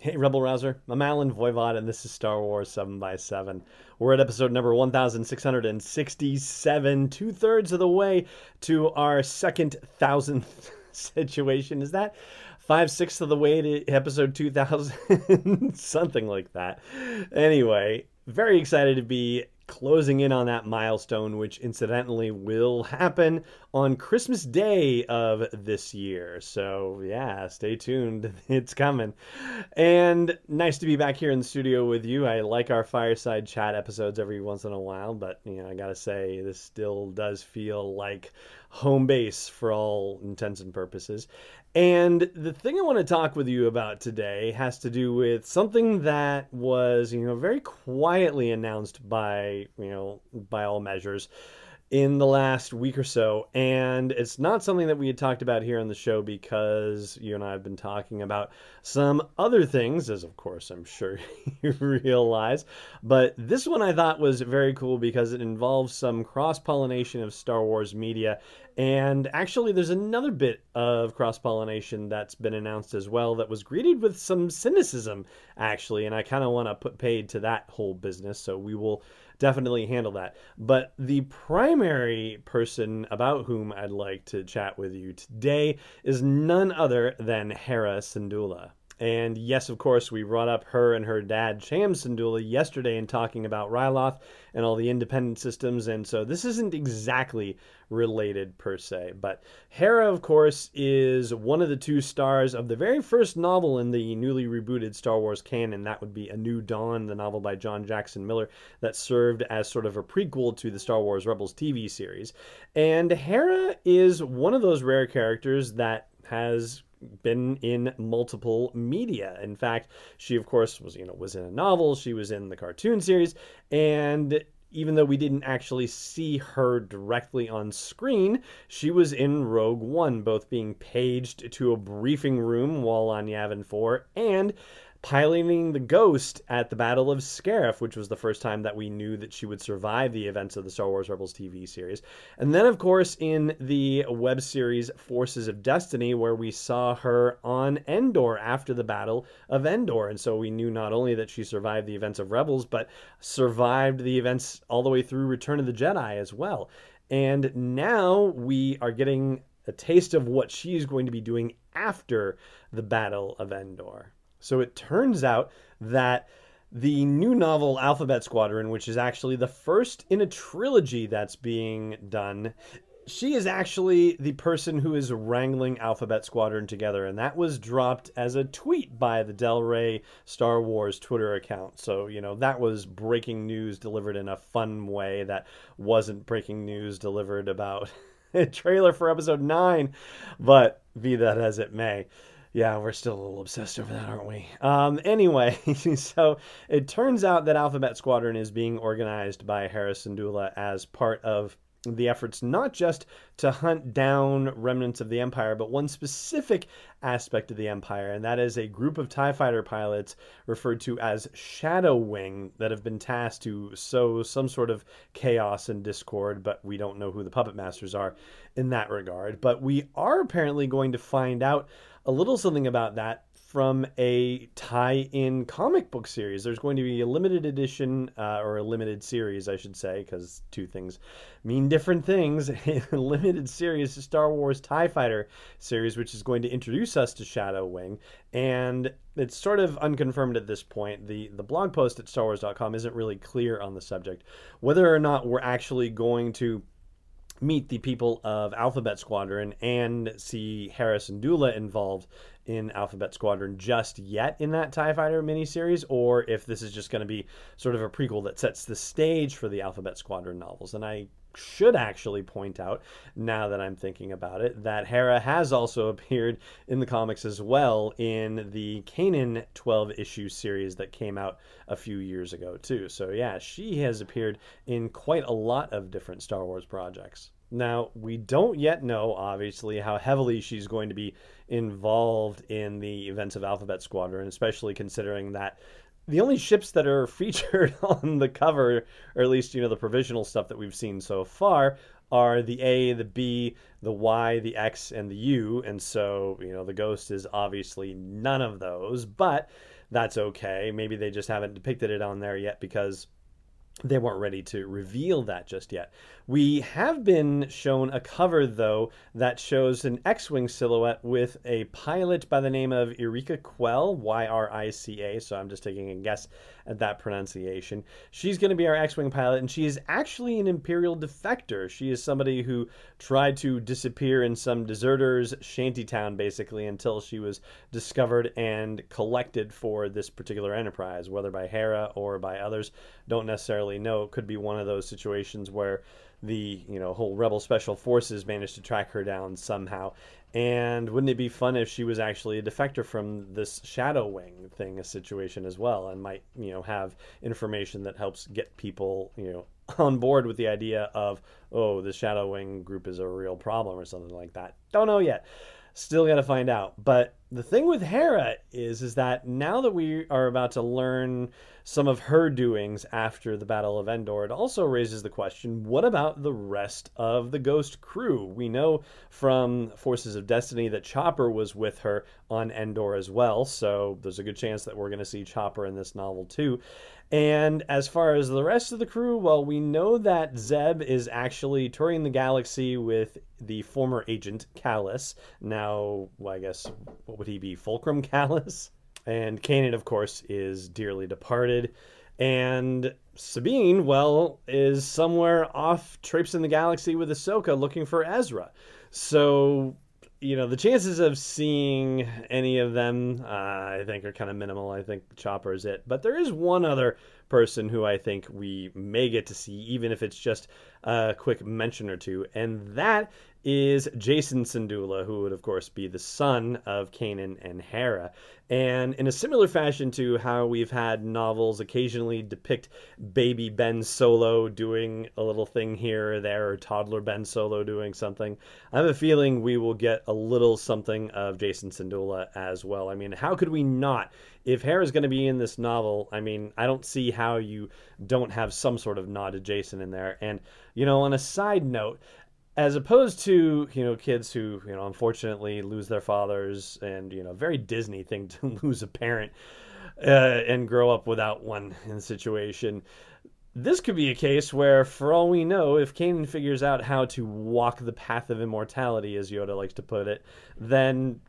Hey, Rebel Rouser. I'm Allen Voivod, and this is Star Wars 7 by 7 We're at episode number 1667, two thirds of the way to our second thousandth situation. Is that five sixths of the way to episode 2000? Something like that. Anyway, very excited to be closing in on that milestone, which incidentally will happen on Christmas Day of this year. So, yeah, stay tuned. It's coming. And nice to be back here in the studio with you. I like our fireside chat episodes every once in a while, but, you know, I gotta say, this still does feel like home base for all intents and purposes. And the thing I want to talk with you about today has to do with something that was, you know, very quietly announced by, you know, by all measures in the last week or so. And it's not something that we had talked about here on the show because you and I have been talking about some other things, as of course I'm sure you realize. But this one I thought was very cool because it involves some cross pollination of Star Wars media. And actually, there's another bit of cross pollination that's been announced as well that was greeted with some cynicism, actually. And I kind of want to put paid to that whole business. So we will definitely handle that. But the primary person about whom I'd like to chat with you today is none other than Hera Syndulla. And yes, of course, we brought up her and her dad, Syndulla, yesterday in talking about Ryloth and all the independent systems. And so this isn't exactly related per se. But Hera, of course, is one of the two stars of the very first novel in the newly rebooted Star Wars canon. That would be A New Dawn, the novel by John Jackson Miller that served as sort of a prequel to the Star Wars Rebels TV series. And Hera is one of those rare characters that has been in multiple media. In fact, she of course was you know was in a novel, she was in the cartoon series, and even though we didn't actually see her directly on screen, she was in Rogue One, both being paged to a briefing room while on Yavin 4 and piloting the Ghost at the Battle of Scarif, which was the first time that we knew that she would survive the events of the Star Wars Rebels TV series. And then, of course, in the web series Forces of Destiny, where we saw her on Endor after the Battle of Endor. And so we knew not only that she survived the events of Rebels, but survived the events all the way through Return of the Jedi as well. And now we are getting a taste of what she's going to be doing after the Battle of Endor. So it turns out that the new novel Alphabet Squadron, which is actually the first in a trilogy that's being done, she is actually the person who is wrangling Alphabet Squadron together, and that was dropped as a tweet by the Del Rey Star Wars Twitter account. So, you know, that was breaking news delivered in a fun way that wasn't breaking news delivered about a trailer for episode 9, but be that as it may yeah, we're still a little obsessed over that, aren't we? Um, anyway, so it turns out that Alphabet Squadron is being organized by Hera Syndulla as part of the efforts not just to hunt down remnants of the Empire, but one specific aspect of the Empire, and that is a group of TIE fighter pilots referred to as Shadow Wing that have been tasked to sow some sort of chaos and discord, but we don't know who the puppet masters are in that regard. But we are apparently going to find out a little something about that from a tie in comic book series. There's going to be a limited edition, uh, or a limited series, I should say, because two things mean different things. a limited series, Star Wars TIE Fighter series, which is going to introduce us to Shadow Wing. And it's sort of unconfirmed at this point. The, the blog post at StarWars.com isn't really clear on the subject. Whether or not we're actually going to meet the people of Alphabet Squadron and see Hera Syndulla involved in Alphabet Squadron just yet in that TIE Fighter miniseries, or if this is just going to be sort of a prequel that sets the stage for the Alphabet Squadron novels. And I should actually point out, now that I'm thinking about it, that Hera has also appeared in the comics as well in the Kanan 12 issue series that came out a few years ago, too. So, yeah, she has appeared in quite a lot of different Star Wars projects. Now, we don't yet know, obviously, how heavily she's going to be involved in the events of Alphabet Squadron, especially considering that the only ships that are featured on the cover, or at least, you know, the provisional stuff that we've seen so far, are the A, the B, the Y, the X, and the U. And so, you know, the Ghost is obviously none of those, but that's okay. Maybe they just haven't depicted it on there yet because they weren't ready to reveal that just yet. We have been shown a cover, though, that shows an X Wing silhouette with a pilot by the name of Yrica Quell, Y R I C A. So I'm just taking a guess at that pronunciation. She's going to be our X Wing pilot, and she is actually an Imperial defector. She is somebody who tried to disappear in some deserters' shantytown, basically, until she was discovered and collected for this particular enterprise, whether by Hera or by others. Don't necessarily know. It could be one of those situations where the you know whole rebel special forces managed to track her down somehow and wouldn't it be fun if she was actually a defector from this shadow wing thing a situation as well and might you know have information that helps get people you know on board with the idea of oh the shadow wing group is a real problem or something like that. Don't know yet still got to find out but the thing with hera is is that now that we are about to learn some of her doings after the Battle of Endor, it also raises the question what about the rest of the Ghost crew? We know from Forces of Destiny that Chopper was with her on Endor as well, so there's a good chance that we're going to see Chopper in this novel too. And as far as the rest of the crew, well, we know that Zeb is actually touring the galaxy with the former agent Kallus. Now, well, I guess, what would he be? Fulcrum Kallus? And Kanan, of course, is dearly departed. And Sabine, well, is somewhere off traipsing the galaxy with Ahsoka looking for Ezra. So, you know, the chances of seeing any of them, uh, I think, are kind of minimal. I think Chopper is it. But there is one other person who I think we may get to see, even if it's just a quick mention or two, and that is Jacen Syndulla, who would, of course, be the son of Kanan and Hera. And in a similar fashion to how we've had novels occasionally depict baby Ben Solo doing a little thing here or there, or toddler Ben Solo doing something, I have a feeling we will get a little something of Jacen Syndulla as well. I mean, how could we not? If Hera's going to be in this novel, I mean, I don't see how you don't have some sort of nod to Jacen in there. And, you know, on a side note, as opposed to you know kids who you know unfortunately lose their fathers and you know very disney thing to lose a parent uh, and grow up without one in the situation this could be a case where for all we know if Kanan figures out how to walk the path of immortality as yoda likes to put it then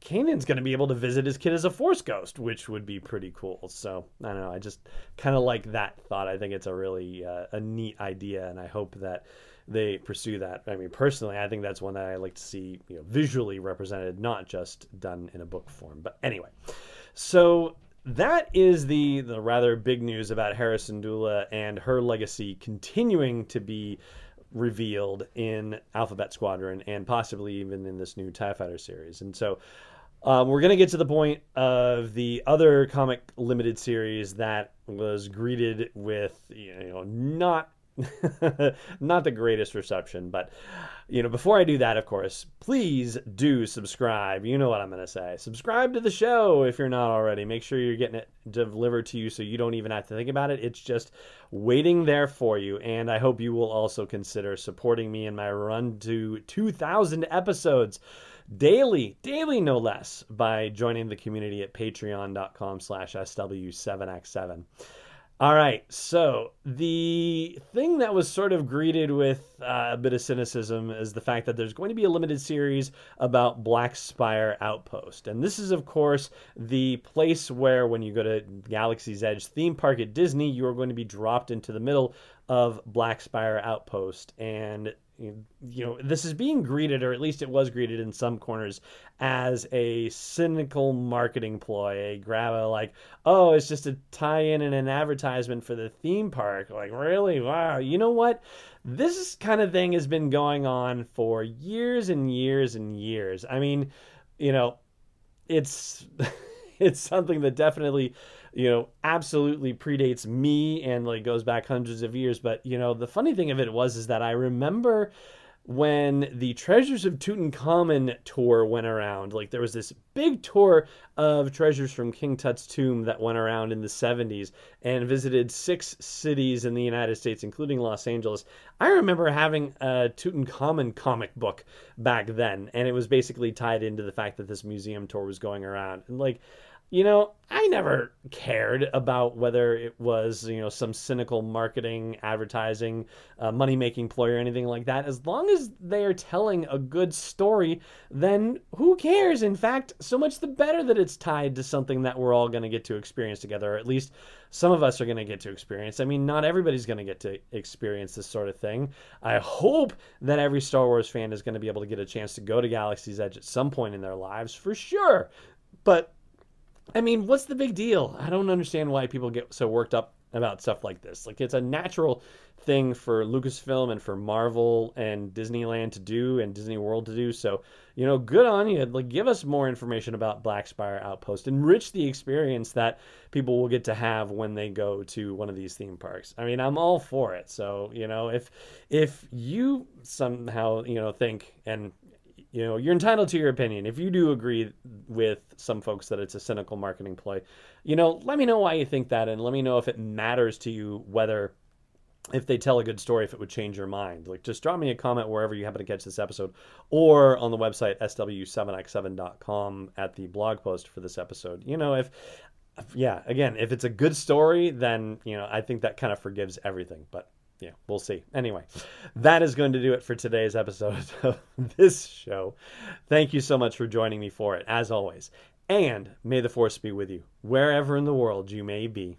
Kanan's going to be able to visit his kid as a force ghost, which would be pretty cool. So I don't know. I just kind of like that thought. I think it's a really uh, a neat idea, and I hope that they pursue that. I mean, personally, I think that's one that I like to see you know, visually represented, not just done in a book form. But anyway, so that is the the rather big news about Hera Syndulla and her legacy continuing to be revealed in Alphabet Squadron and possibly even in this new TIE Fighter series. And so um, we're going to get to the point of the other comic limited series that was greeted with, you know, not not the greatest reception, but you know, before I do that, of course, please do subscribe. You know what I'm going to say. Subscribe to the show if you're not already. Make sure you're getting it delivered to you so you don't even have to think about it. It's just waiting there for you. And I hope you will also consider supporting me in my run to 2,000 episodes. daily, daily no less, by joining the community at patreon.com slash SW7X7. All right, so the thing that was sort of greeted with uh, a bit of cynicism is the fact that there's going to be a limited series about Black Spire Outpost. And this is, of course, the place where when you go to Galaxy's Edge theme park at Disney, you are going to be dropped into the middle of Black Spire Outpost. And you know, this is being greeted, or at least it was greeted in some corners, as a cynical marketing ploy. A grab a like, oh, it's just a tie-in and an advertisement for the theme park. Like, really? Wow. You know what? This kind of thing has been going on for years and years and years. I mean, you know, it's it's something that definitely you know, absolutely predates me and like goes back hundreds of years. But you know, the funny thing of it was is that I remember when the Treasures of Tutankhamun tour went around. Like there was this big tour of treasures from King Tut's tomb that went around in the 70s and visited six cities in the United States, including Los Angeles. I remember having a Tutankhamun comic book back then, and it was basically tied into the fact that this museum tour was going around. And like you know, I never cared about whether it was, you know, some cynical marketing, advertising, uh, money making ploy or anything like that. As long as they are telling a good story, then who cares? In fact, so much the better that it's tied to something that we're all going to get to experience together, or at least some of us are going to get to experience. I mean, not everybody's going to get to experience this sort of thing. I hope that every Star Wars fan is going to be able to get a chance to go to Galaxy's Edge at some point in their lives, for sure. But I mean, what's the big deal? I don't understand why people get so worked up about stuff like this. Like, it's a natural thing for Lucasfilm and for Marvel and Disneyland to do and Disney World to do. So, you know, good on you. Like, give us more information about Black Spire Outpost. Enrich the experience that people will get to have when they go to one of these theme parks. I mean, I'm all for it. So, you know, if if you somehow, you know, think and you know, you're entitled to your opinion. If you do agree with some folks that it's a cynical marketing play, you know, let me know why you think that and let me know if it matters to you whether if they tell a good story if it would change your mind. Like just drop me a comment wherever you happen to catch this episode or on the website sw7x7.com at the blog post for this episode. You know, if yeah, again, if it's a good story, then, you know, I think that kind of forgives everything. But yeah, we'll see. Anyway, that is going to do it for today's episode of this show. Thank you so much for joining me for it, as always. And may the force be with you, wherever in the world you may be